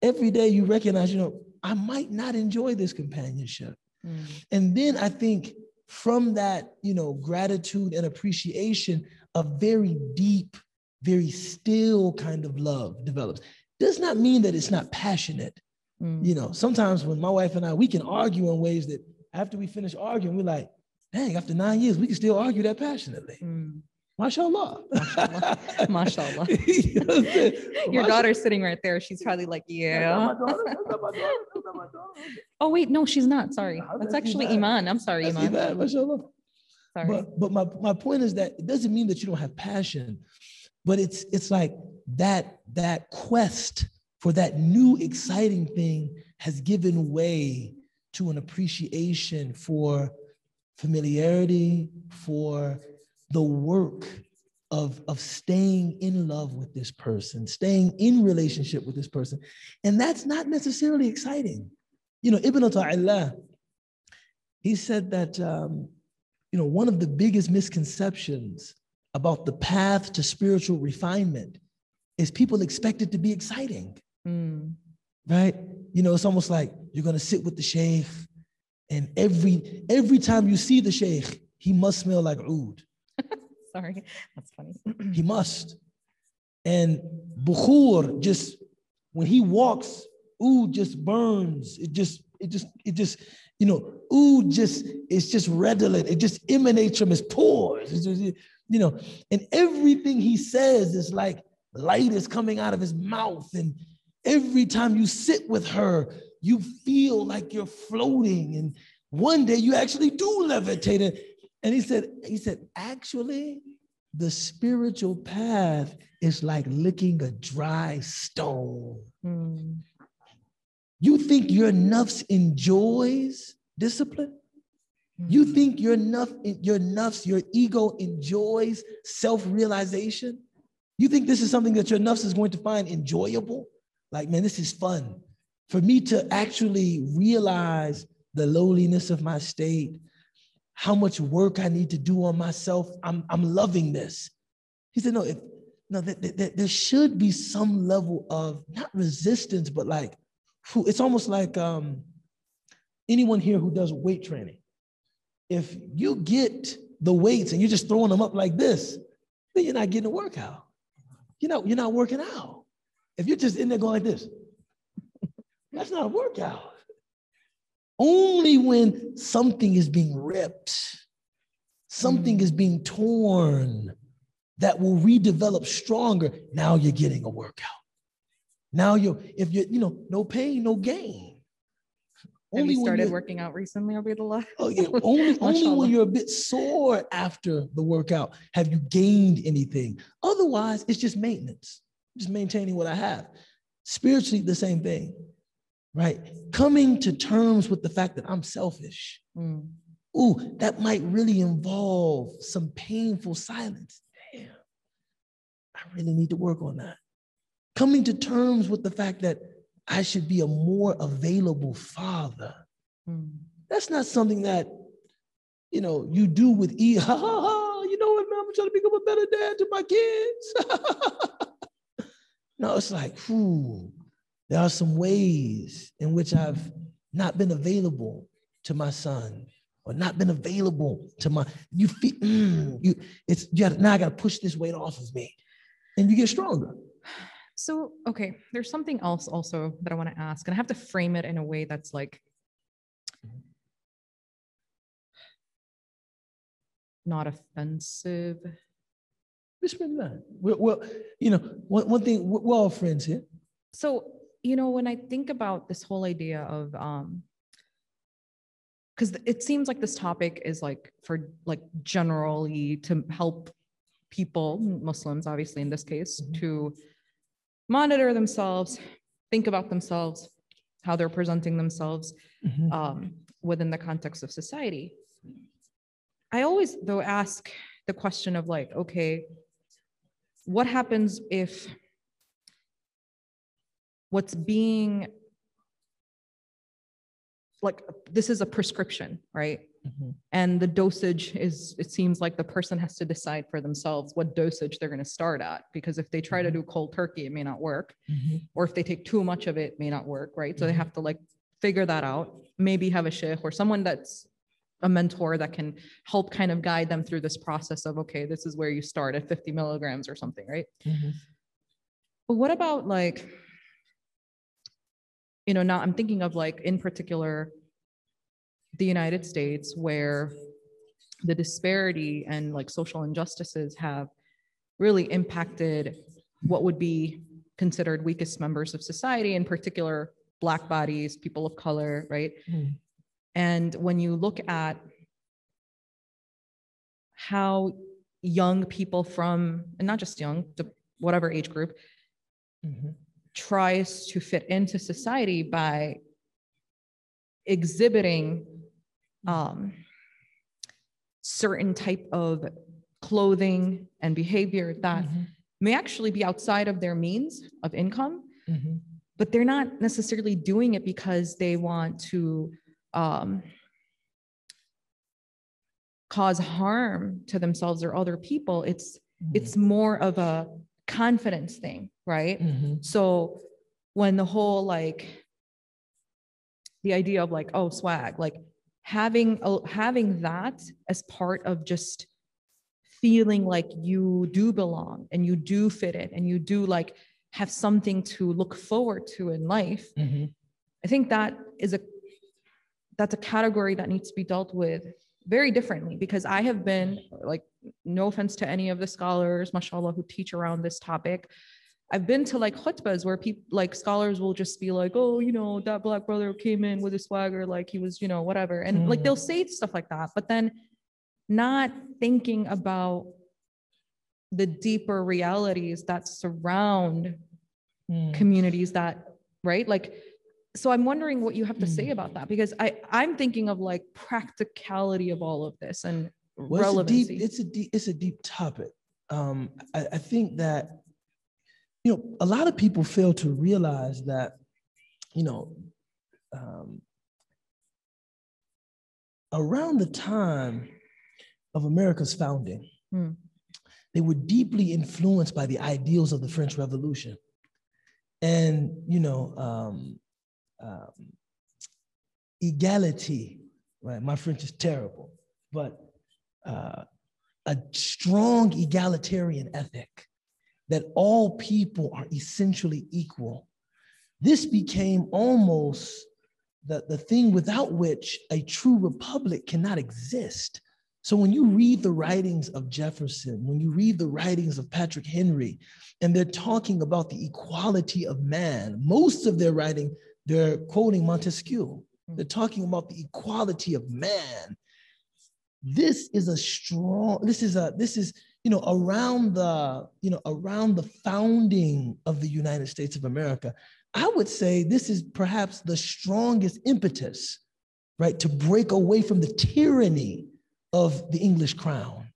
Every day you recognize, you know, I might not enjoy this companionship. Mm. And then I think from that, you know, gratitude and appreciation, a very deep, very still kind of love develops. Does not mean that it's not passionate. Mm. You know, sometimes when my wife and I, we can argue in ways that after we finish arguing, we're like, dang, after nine years, we can still argue that passionately. Mm. Mashallah. Mashallah. Mashallah. you know Your daughter's sitting right there. She's probably like, yeah. oh, wait, no, she's not. Sorry. That's actually Iman. I'm sorry, Iman. Iman. Mashallah. Sorry. But, but my, my point is that it doesn't mean that you don't have passion, but it's it's like that that quest for that new exciting thing has given way to an appreciation for familiarity, for the work of, of staying in love with this person, staying in relationship with this person. And that's not necessarily exciting. You know, Ibn Ata'illah, he said that, um, you know, one of the biggest misconceptions about the path to spiritual refinement is people expect it to be exciting, Mm. right? You know, it's almost like you're gonna sit with the sheikh, and every every time you see the sheikh, he must smell like oud. Sorry, that's funny. He must. And Bukhur just when he walks, oud just burns. It just, it just, it just, you know, oud just it's just redolent. It just emanates from his pores. Just, you know, and everything he says is like light is coming out of his mouth. And every time you sit with her, you feel like you're floating. And one day you actually do levitate. And, he said, he said, actually, the spiritual path is like licking a dry stone. Mm. You think your nafs enjoys discipline? You Mm. think your nafs, your nafs, your ego enjoys self-realization? You think this is something that your nafs is going to find enjoyable? Like, man, this is fun. For me to actually realize the lowliness of my state, how much work I need to do on myself, I'm, I'm loving this. He said, no, if, no, th- th- th- there should be some level of not resistance, but like, whew, it's almost like um, anyone here who does weight training. If you get the weights and you're just throwing them up like this, then you're not getting a workout. You're not, you're not working out. If you're just in there going like this, that's not a workout. Only when something is being ripped, something Mm. is being torn that will redevelop stronger. Now you're getting a workout. Now you're, if you're, you know, no pain, no gain. Have you started working out recently, Abdullah? Oh, yeah. Only, only when you're a bit sore after the workout have you gained anything. Otherwise, it's just maintenance, just maintaining what I have. Spiritually, the same thing, right? Coming to terms with the fact that I'm selfish. Mm. Ooh, that might really involve some painful silence. Damn, I really need to work on that. Coming to terms with the fact that I should be a more available father Mm. that's not something that you know you do with e ha ha ha you know what man i'm trying to become a better dad to my kids no it's like whew, there are some ways in which i've not been available to my son or not been available to my you feel mm, you it's you gotta, now i gotta push this weight off of me and you get stronger So, okay, there's something else also that I want to ask, and I have to frame it in a way that's like not offensive. Bismillah. Well, well you know one, one thing we're all friends here So, you know, when I think about this whole idea of um because it seems like this topic is like for like generally to help people, Muslims obviously in this case, Mhm. to monitor themselves, think about themselves, how they're presenting themselves Mhm. um, within the context of society. I always, though, ask the question of like, okay, what happens if what's being like this is a prescription, right? Mhm. And the dosage is, it seems like the person has to decide for themselves what dosage they're going to start at. Because if they try to Mhm. do cold turkey, it may not work Mhm. or if they take too much of it, it may not work, right? So they Mhm. have to like figure that out. Maybe have a sheikh or someone that's a mentor that can help kind of guide them through this process of okay, this is where you start at 50 milligrams or something, right? Mhm. But what about like, you know, now I'm thinking of like in particular the United States where the disparity and like social injustices have really impacted what would be considered weakest members of society, in particular Black bodies, people of color, right? Mhm. And when you look at how young people from, and not just young, to whatever age group, Mhm. Tries to fit into society by exhibiting um, certain type of clothing and behavior that Mhm. may actually be outside of their means of income, Mhm. but they're not necessarily doing it because they want to um, cause harm to themselves or other people. It's it's more of a confidence thing, right? Mhm. So when the whole like the idea of like oh swag, like having a, having that as part of just feeling like you do belong and you do fit in and you do like have something to look forward to in life. Mhm. I think that is a that's a category that needs to be dealt with very differently because I have been like no offense to any of the scholars, mashallah, who teach around this topic. I've been to like khutbas where people like scholars will just be like, oh, you know, that black brother came in with a swagger, like he was, you know, whatever. And like Mm. they'll say stuff like that, but then not thinking about the deeper realities that surround Mm. communities that right like so i'm wondering what you have to say Mm. about that because i i'm thinking of like practicality of all of this and Well, relevancy It's a deep, it's a deep, it's a deep topic. Um, I, I think that, you know, a lot of people fail to realize that, you know, um, around the time of America's founding, Hmm. they were deeply influenced by the ideals of the French Revolution. And, you know, um, um, equality, right? My French is terrible, but uh, a strong egalitarian ethic that all people are essentially equal. This became almost the, the thing without which a true republic cannot exist. So when you read the writings of Jefferson, when you read the writings of Patrick Henry, and they're talking about the equality of man, most of their writing, they're quoting mm. Montesquieu. Mm. They're talking about the equality of man. This is a strong, this is a, this is, you know, around the, you know, around the founding of the United States of America. I would say this is perhaps the strongest impetus, right, to break away from the tyranny of the English crown,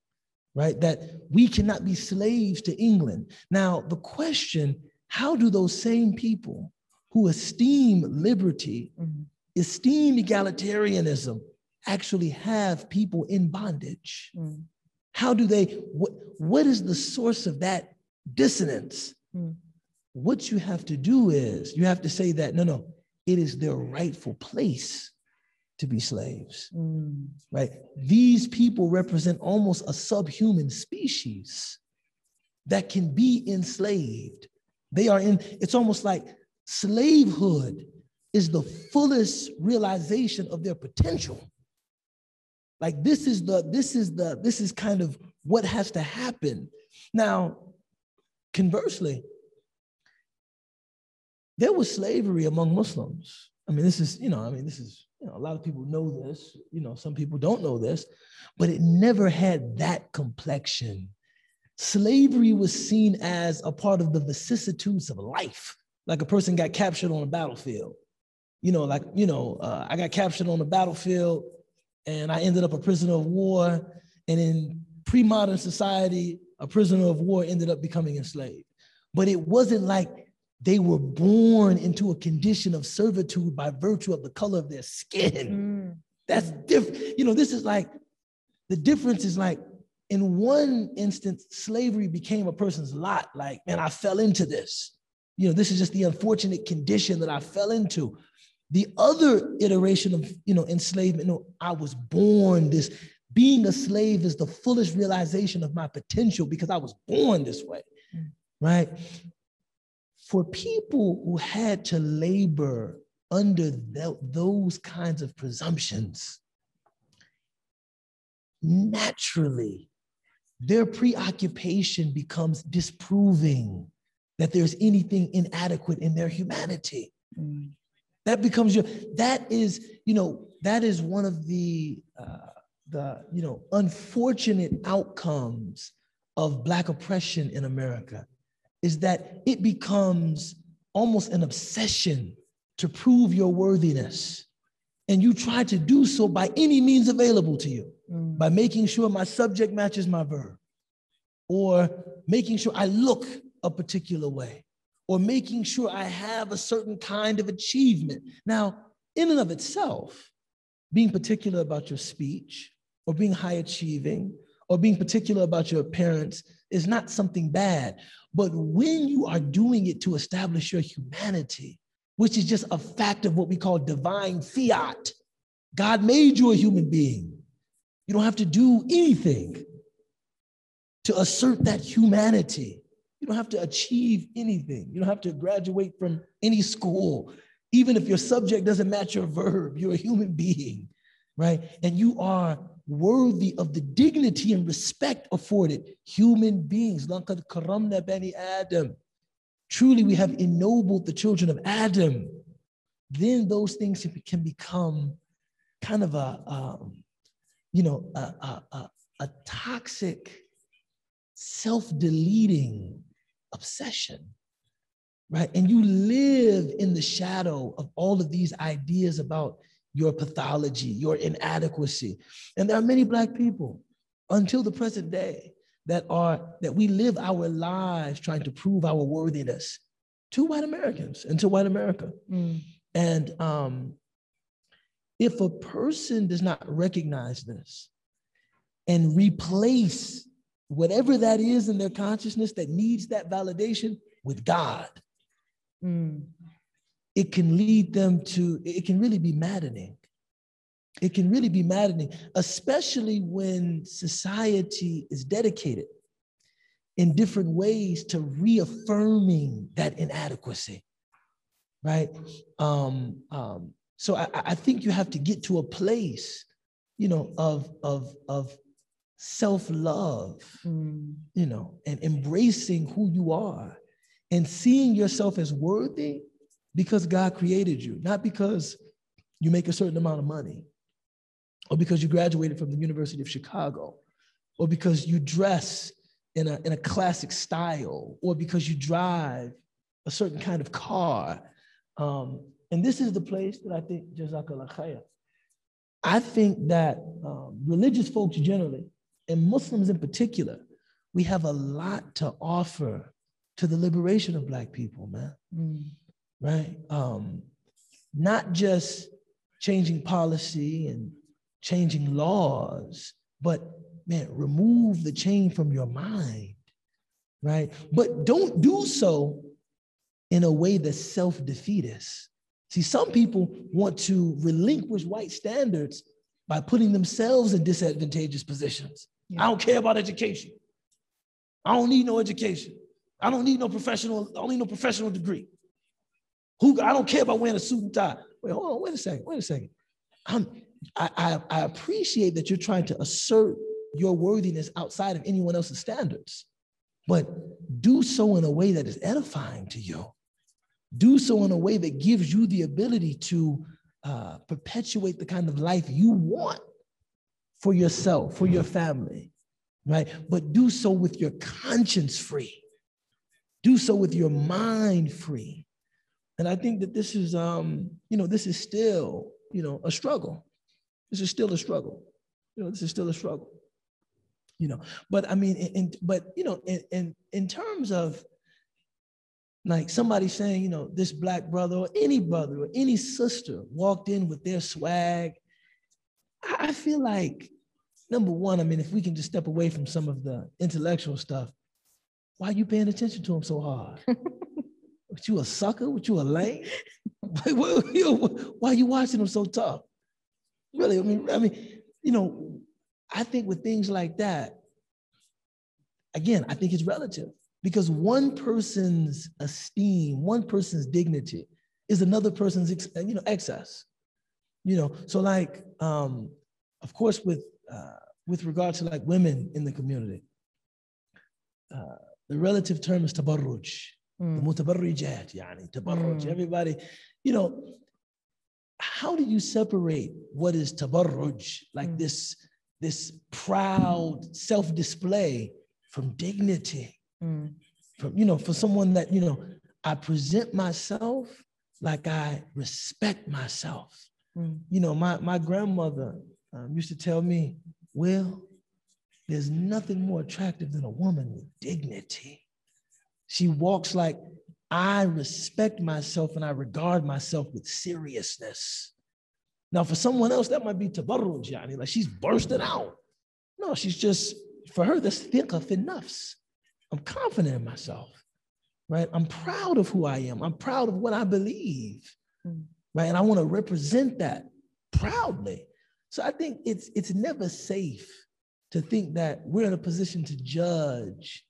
right? That we cannot be slaves to England. Now, the question how do those same people who esteem liberty, Mhm. esteem egalitarianism, actually have people in bondage? Mm. How do they, what, what is the source of that dissonance? Mm. What you have to do is you have to say that, no, no, it is their rightful place to be slaves, Mm. right? These people represent almost a subhuman species that can be enslaved. They are in, it's almost like slavehood is the fullest realization of their potential. Like this is the, this is the, this is kind of what has to happen. Now, conversely, there was slavery among Muslims. I mean, this is, you know, I mean, this is, you know, a lot of people know this, you know, some people don't know this, but it never had that complexion. Slavery was seen as a part of the vicissitudes of life, like a person got captured on a battlefield. You know, like, you know, uh, I got captured on the battlefield and I ended up a prisoner of war. And in pre modern society, a prisoner of war ended up becoming enslaved. But it wasn't like they were born into a condition of servitude by virtue of the color of their skin. Mm. That's different. You know, this is like the difference is like in one instance, slavery became a person's lot. Like, man, I fell into this. You know, this is just the unfortunate condition that I fell into. The other iteration of, you know, enslavement, you know, I was born this. Being a slave is the fullest realization of my potential because I was born this way, Mm. right? For people who had to labor under tho- those kinds of presumptions, naturally, their preoccupation becomes disproving that there's anything inadequate in their humanity. Mm. That becomes your, that is, you know, that is one of the, uh, the, you know, unfortunate outcomes of Black oppression in America is that it becomes almost an obsession to prove your worthiness. And you try to do so by any means available to you Mm. by making sure my subject matches my verb, or making sure I look a particular way or making sure I have a certain kind of achievement. Now, in and of itself, being particular about your speech or being high achieving or being particular about your appearance is not something bad. But when you are doing it to establish your humanity, which is just a fact of what we call divine fiat, God made you a human being. You don't have to do anything to assert that humanity. You don't have to achieve anything. You don't have to graduate from any school. Even if your subject doesn't match your verb, you're a human being, right? And you are worthy of the dignity and respect afforded human beings. Adam. Truly, we have ennobled the children of Adam. Then those things can become kind of a, um, you know, a, a, a, a toxic, self-deleting obsession, right? And you live in the shadow of all of these ideas about your pathology, your inadequacy. And there are many Black people until the present day that are that we live our lives trying to prove our worthiness to white Americans and to white America. Mm. And um, if a person does not recognize this and replace whatever that is in their consciousness that needs that validation with God, mm. it can lead them to, it can really be maddening. It can really be maddening, especially when society is dedicated in different ways to reaffirming that inadequacy, right? Um, um, so I, I think you have to get to a place, you know, of of of self-love, mm. you know, and embracing who you are and seeing yourself as worthy because God created you, not because you make a certain amount of money or because you graduated from the University of Chicago or because you dress in a, in a classic style or because you drive a certain kind of car. Um, and this is the place that I think, Jazakallah khair. I think that um, religious folks generally and Muslims in particular, we have a lot to offer to the liberation of Black people, man. Mm. Right? Um, not just changing policy and changing laws, but man, remove the chain from your mind, right? But don't do so in a way that's self defeatist. See, some people want to relinquish white standards by putting themselves in disadvantageous positions. Yeah. I don't care about education. I don't need no education. I don't need no professional, I don't need no professional degree. Who I don't care about wearing a suit and tie. Wait, hold on, wait a second, wait a second. I'm, I, I, I appreciate that you're trying to assert your worthiness outside of anyone else's standards, but do so in a way that is edifying to you. Do so in a way that gives you the ability to uh, perpetuate the kind of life you want for yourself, for your family, right? But do so with your conscience free. Do so with your mind free. And I think that this is, um, you know, this is still, you know, a struggle. This is still a struggle. You know, this is still a struggle. You know, but I mean, in, but you know, in, in in terms of like somebody saying, you know, this black brother or any brother or any sister walked in with their swag, I feel like number one, I mean, if we can just step away from some of the intellectual stuff, why are you paying attention to him so hard? what you a sucker? What you a lame? why are you watching him so tough? Really, I mean, I mean, you know, I think with things like that, again, I think it's relative because one person's esteem, one person's dignity is another person's, you know, excess. You know, so like, um, of course, with uh, with regard to like women in the community, uh, the relative term is tabarruj. Mm. Mutabarrijat, yani, tabarruj. Mm. Everybody, you know, how do you separate what is tabarruj, like mm. this, this proud self-display from dignity? Mm. From, you know, for someone that, you know, I present myself like I respect myself. Mm. You know, my, my grandmother um, used to tell me, Well, there's nothing more attractive than a woman with dignity. She walks like I respect myself and I regard myself with seriousness. Now, for someone else, that might be tabarruj, yani, like she's bursting out. No, she's just, for her, that's thiqah fi nafs. I'm confident in myself, right? I'm proud of who I am. I'm proud of what I believe, mm. right? And I want to represent that proudly. So I think it's it's never safe to think that we're in a position to judge,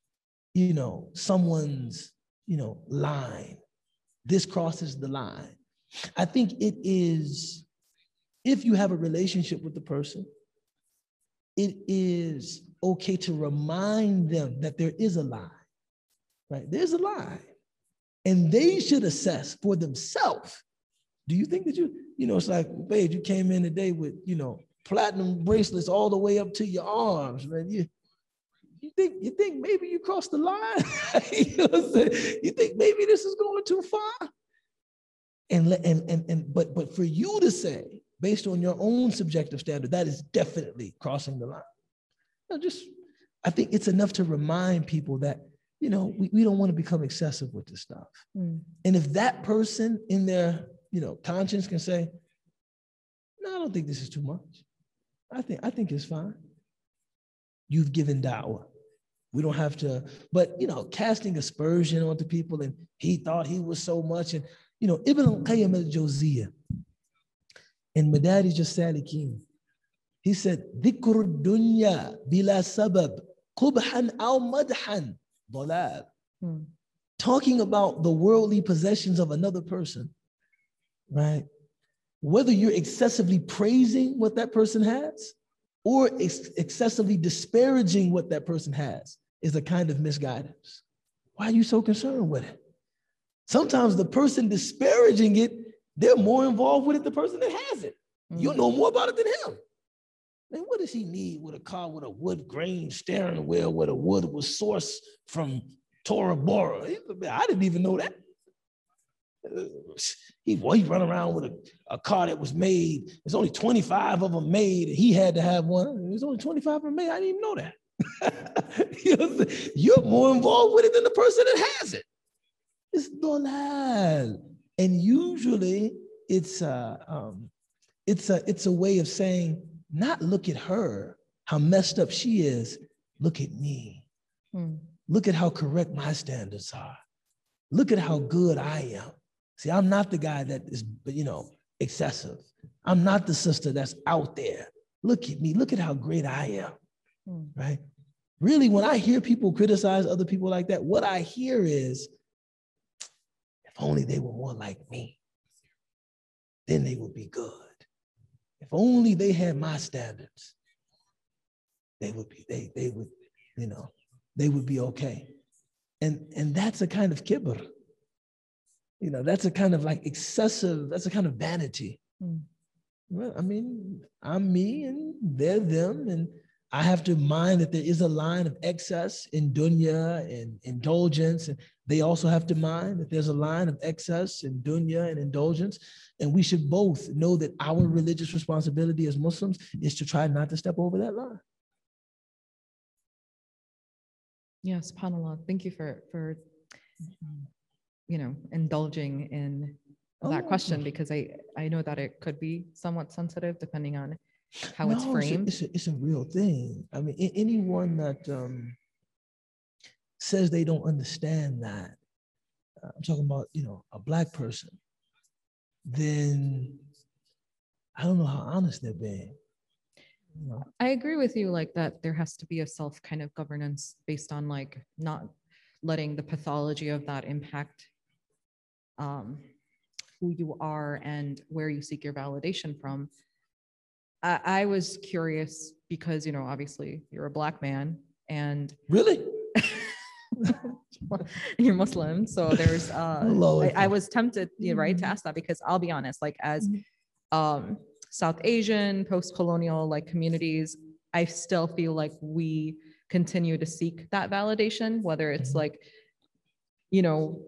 you know, someone's, you know, line. This crosses the line. I think it is if you have a relationship with the person, it is okay to remind them that there is a line, right? There's a line. And they should assess for themselves. Do you think that you, you know, it's like, babe, you came in today with, you know, platinum bracelets all the way up to your arms, man. You, you think you think maybe you crossed the line? you, know what I'm saying? you think maybe this is going too far? And, and and and but but for you to say based on your own subjective standard, that is definitely crossing the line. You know, just, I think it's enough to remind people that, you know, we, we don't want to become excessive with this stuff. Mm. And if that person in their, you know, conscience can say, no, I don't think this is too much. I think I think it's fine. You've given da'wah. We don't have to, but you know, casting aspersion onto people and he thought he was so much. And you know, Ibn al-Qayyim al-Jawziyah and Madarij as-Salikin, he said, Dhikr dunya bila sabab, Kubhan al madhan, dalab. Hmm. Talking about the worldly possessions of another person right? Whether you're excessively praising what that person has or ex- excessively disparaging what that person has is a kind of misguidance. Why are you so concerned with it? Sometimes the person disparaging it they're more involved with it the person that has it. Mm-hmm. You know more about it than him. Man, what does he need with a car with a wood grain steering wheel where the wood was sourced from Tora Bora? I didn't even know that. He, well, he run around with a, a car that was made. There's only 25 of them made, and he had to have one. There's only 25 of them made. I didn't even know that. You're more involved with it than the person that has it. It's dolal. And usually it's a, um, it's a, it's a way of saying, not look at her, how messed up she is, look at me. Hmm. Look at how correct my standards are. Look at how good I am. See, I'm not the guy that is, you know, excessive. I'm not the sister that's out there. Look at me. Look at how great I am. Hmm. Right? Really, when I hear people criticize other people like that, what I hear is, if only they were more like me, then they would be good. If only they had my standards, they would be, they, they would, you know, they would be okay. And, and that's a kind of kibr. You know, that's a kind of like excessive, that's a kind of vanity. Mm. Well, I mean, I'm me and they're them, and I have to mind that there is a line of excess in dunya and indulgence. And they also have to mind that there's a line of excess in dunya and indulgence. And we should both know that our religious responsibility as Muslims is to try not to step over that line. Yeah, subhanAllah. Thank you for for you know indulging in that oh. question because I I know that it could be somewhat sensitive depending on how no, it's framed? It's a, it's a, it's a real thing. I mean, anyone that um, says they don't understand that, uh, I'm talking about, you know, a black person, then I don't know how honest they're being. You know? I agree with you, like that there has to be a self kind of governance based on like not letting the pathology of that impact um, who you are and where you seek your validation from I, I was curious because you know obviously you're a black man and really you're Muslim, so there's uh I, I, was tempted, you know, right, to mm-hmm. ask that because I'll be honest, like as mm-hmm. um South Asian, post-colonial like communities, I still feel like we continue to seek that validation, whether it's mm-hmm. like, you know,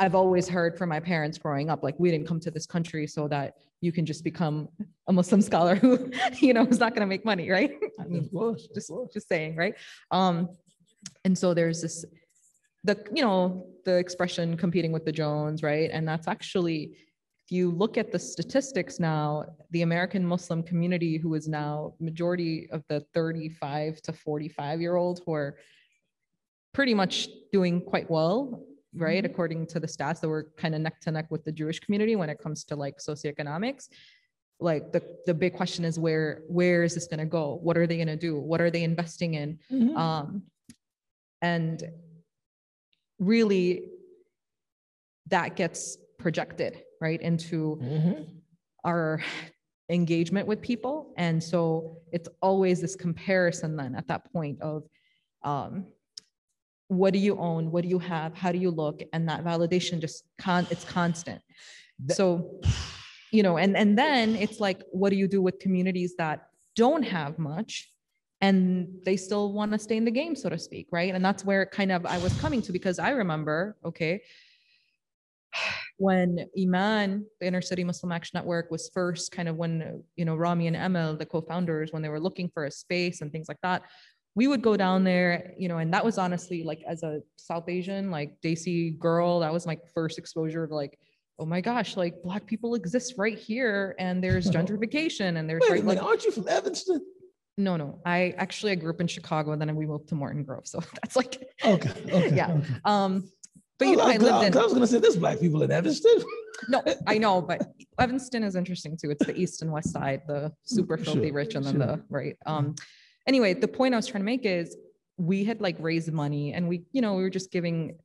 I've always heard from my parents growing up, like we didn't come to this country so that you can just become a Muslim scholar who, you know, is not going to make money, right? I mean, of course, of just just saying, right? Um, and so there's this, the you know the expression competing with the Jones, right? And that's actually, if you look at the statistics now, the American Muslim community, who is now majority of the 35 to 45 year old, who are pretty much doing quite well, right? According to the stats that were kind of neck to neck with the Jewish community when it comes to like socioeconomics. Like the, the big question is where where is this going to go? What are they going to do? What are they investing in? Mhm. Um, and really, that gets projected right into Mhm. our engagement with people. And so it's always this comparison then at that point of um, what do you own? What do you have? How do you look? And that validation just con it's constant. That- so, you know, and and then it's like, what do you do with communities that don't have much? And they still want to stay in the game, so to speak, right? And that's where kind of I was coming to because I remember, okay, when Iman, the Inner City Muslim Action Network, was first kind of when, you know, Rami and Emil, the co-founders, when they were looking for a space and things like that, we would go down there, you know, and that was honestly like as a South Asian, like Desi girl, that was my first exposure to like, oh my gosh, like black people exist right here and there's gentrification and there's Wait right, like, aren't you from Evanston? no, no, I actually, I grew up in Chicago and then we moved to Morton Grove. So that's like, Okay, okay. Yeah. okay. um, but you know, I, I lived in, I was gonna say there's black people in Evanston. No, I know, but Evanston is interesting too. It's the east and west side, the super filthy Sure, rich, and then sure. the right. Um, anyway, the point I was trying to make is we had like raised money, and we, you know, we were just giving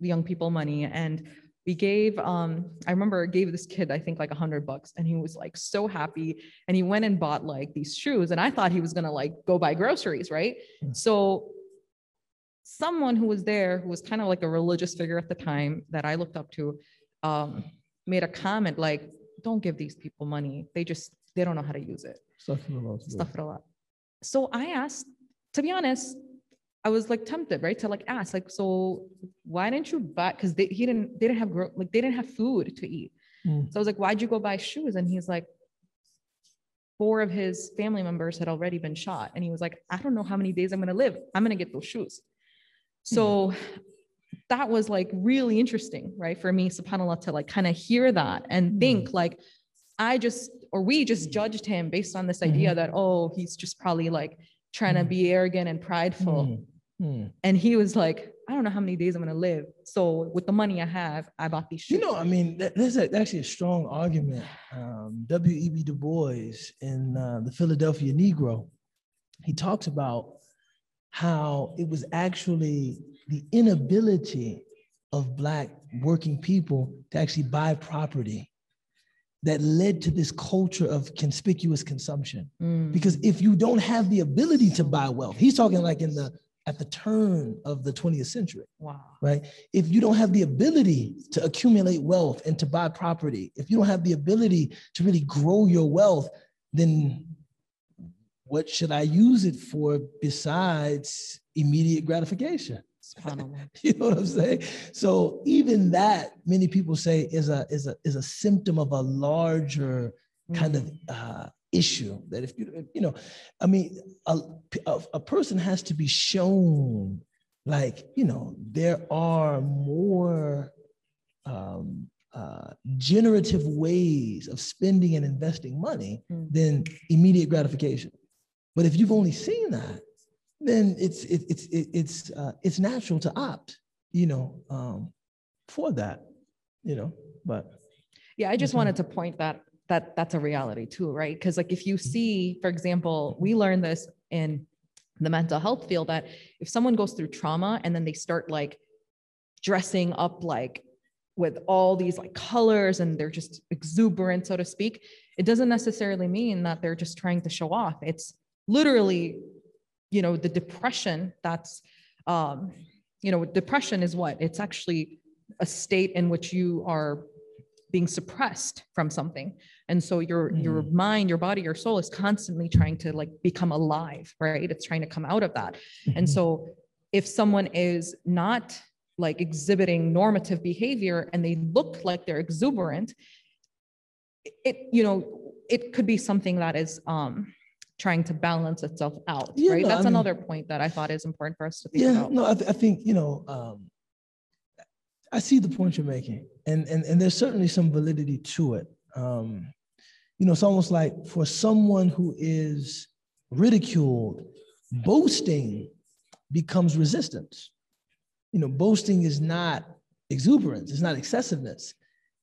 the young people money, and we gave. Um, I remember I gave this kid I think like a hundred bucks, and he was like so happy, and he went and bought like these shoes, and I thought he was gonna like go buy groceries, right? Hmm. So someone who was there who was kind of like a religious figure at the time that I looked up to um, made a comment like, don't give these people money. They just, they don't know how to use it. Stuff in the mouth. Stuff it a lot. So I asked, to be honest, I was like tempted, right? To like ask, like, so why didn't you buy? Because they he didn't, they didn't have like they didn't have food to eat. Mm. So I was like, why'd you go buy shoes? And he's like, four of his family members had already been shot. And he was like, I don't know how many days I'm gonna live. I'm gonna get those shoes. So that was like really interesting, right? For me, subhanAllah, to like kind of hear that and think like, I just, or we just judged him based on this idea that, oh, he's just probably like trying to Mhm. be arrogant and prideful. Mm, mm. And he was like, I don't know how many days I'm gonna live. So with the money I have, I bought these shoes. You know, I mean, that, there's a, actually a strong argument. Um, W.E.B. Du Bois in uh, the Philadelphia Negro, he talks about how it was actually the inability of Black working people to actually buy property that led to this culture of conspicuous consumption. Mm. Because if you don't have the ability to buy wealth, he's talking like in the at the turn of the 20th century wow. right? If you don't have the ability to accumulate wealth and to buy property, if you don't have the ability to really grow your wealth, then what should I use it for besides immediate gratification? You know what I'm saying? So even that, many people say, is a is a is a symptom of a larger kind of uh, issue that if you you know i mean a, a, a person has to be shown like you know there are more um, uh, generative ways of spending and investing money Mm. than immediate gratification but if you've only seen that then it's it, it's it, it's uh, it's natural to opt you know um, for that you know but Yeah, I just wanted to point that that that's a reality too, right? Because like if you see, for example, we learned this in the mental health field that if someone goes through trauma and then they start like dressing up like with all these like colors and they're just exuberant, so to speak, it doesn't necessarily mean that they're just trying to show off. It's literally, you know, the depression that's um, you know, depression is what? It's actually a state in which you are being suppressed from something. And so your your mind your body your soul is constantly trying to like become alive right? It's trying to come out of that. And so if someone is not like exhibiting normative behavior and they look like they're exuberant it, you know, it could be something that is um, trying to balance itself out, Yeah, right? no, That's I mean- another point that I thought is important for us to think Yeah, about. no, I, th- I think you know, um, I see the point you're making, and and and there's certainly some validity to it. Um, you know, it's almost like for someone who is ridiculed, boasting becomes resistance. You know, boasting is not exuberance, it's not excessiveness.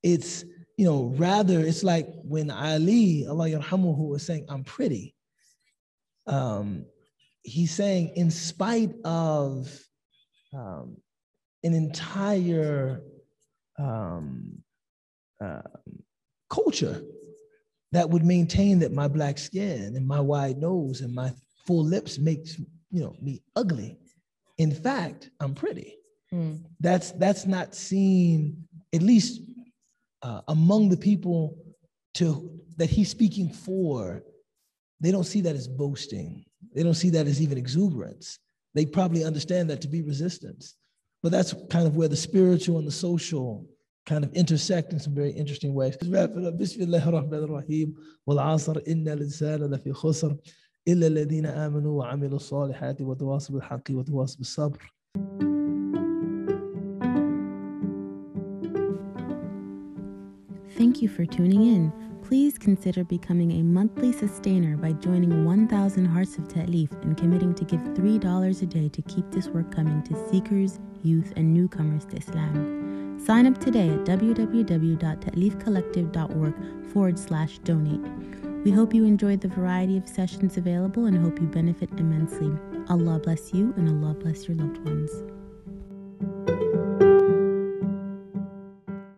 It's you know, rather it's like when Ali, Allah yarhamuhu, was saying, "I'm pretty." Um, he's saying, in spite of um, an entire um, uh, culture that would maintain that my black skin and my wide nose and my full lips makes you know me ugly. In fact, I'm pretty. Mm, That's that's not seen at least uh, among the people to that he's speaking for They don't see that as boasting. They don't see that as even exuberance. They probably understand that to be resistance. But that's kind of where the spiritual and the social kind of intersect in some very interesting ways. Let's wrap it up. Bismillah ar-Rahman ar-Rahim. والعصر إن الإنسان لفي خسر إلا الذين آمنوا وعملوا الصالحات وتواصوا بالحق وتواصوا بالصبر. Thank you for tuning in. Please consider becoming a monthly sustainer by joining 1000 Hearts of Ta'leef and committing to give $3 a day to keep this work coming to seekers, youth, and newcomers to Islam. Sign up today at www.ta'leefcollective.org forward slash donate. We hope you enjoyed the variety of sessions available and hope you benefit immensely. Allah bless you and Allah bless your loved ones.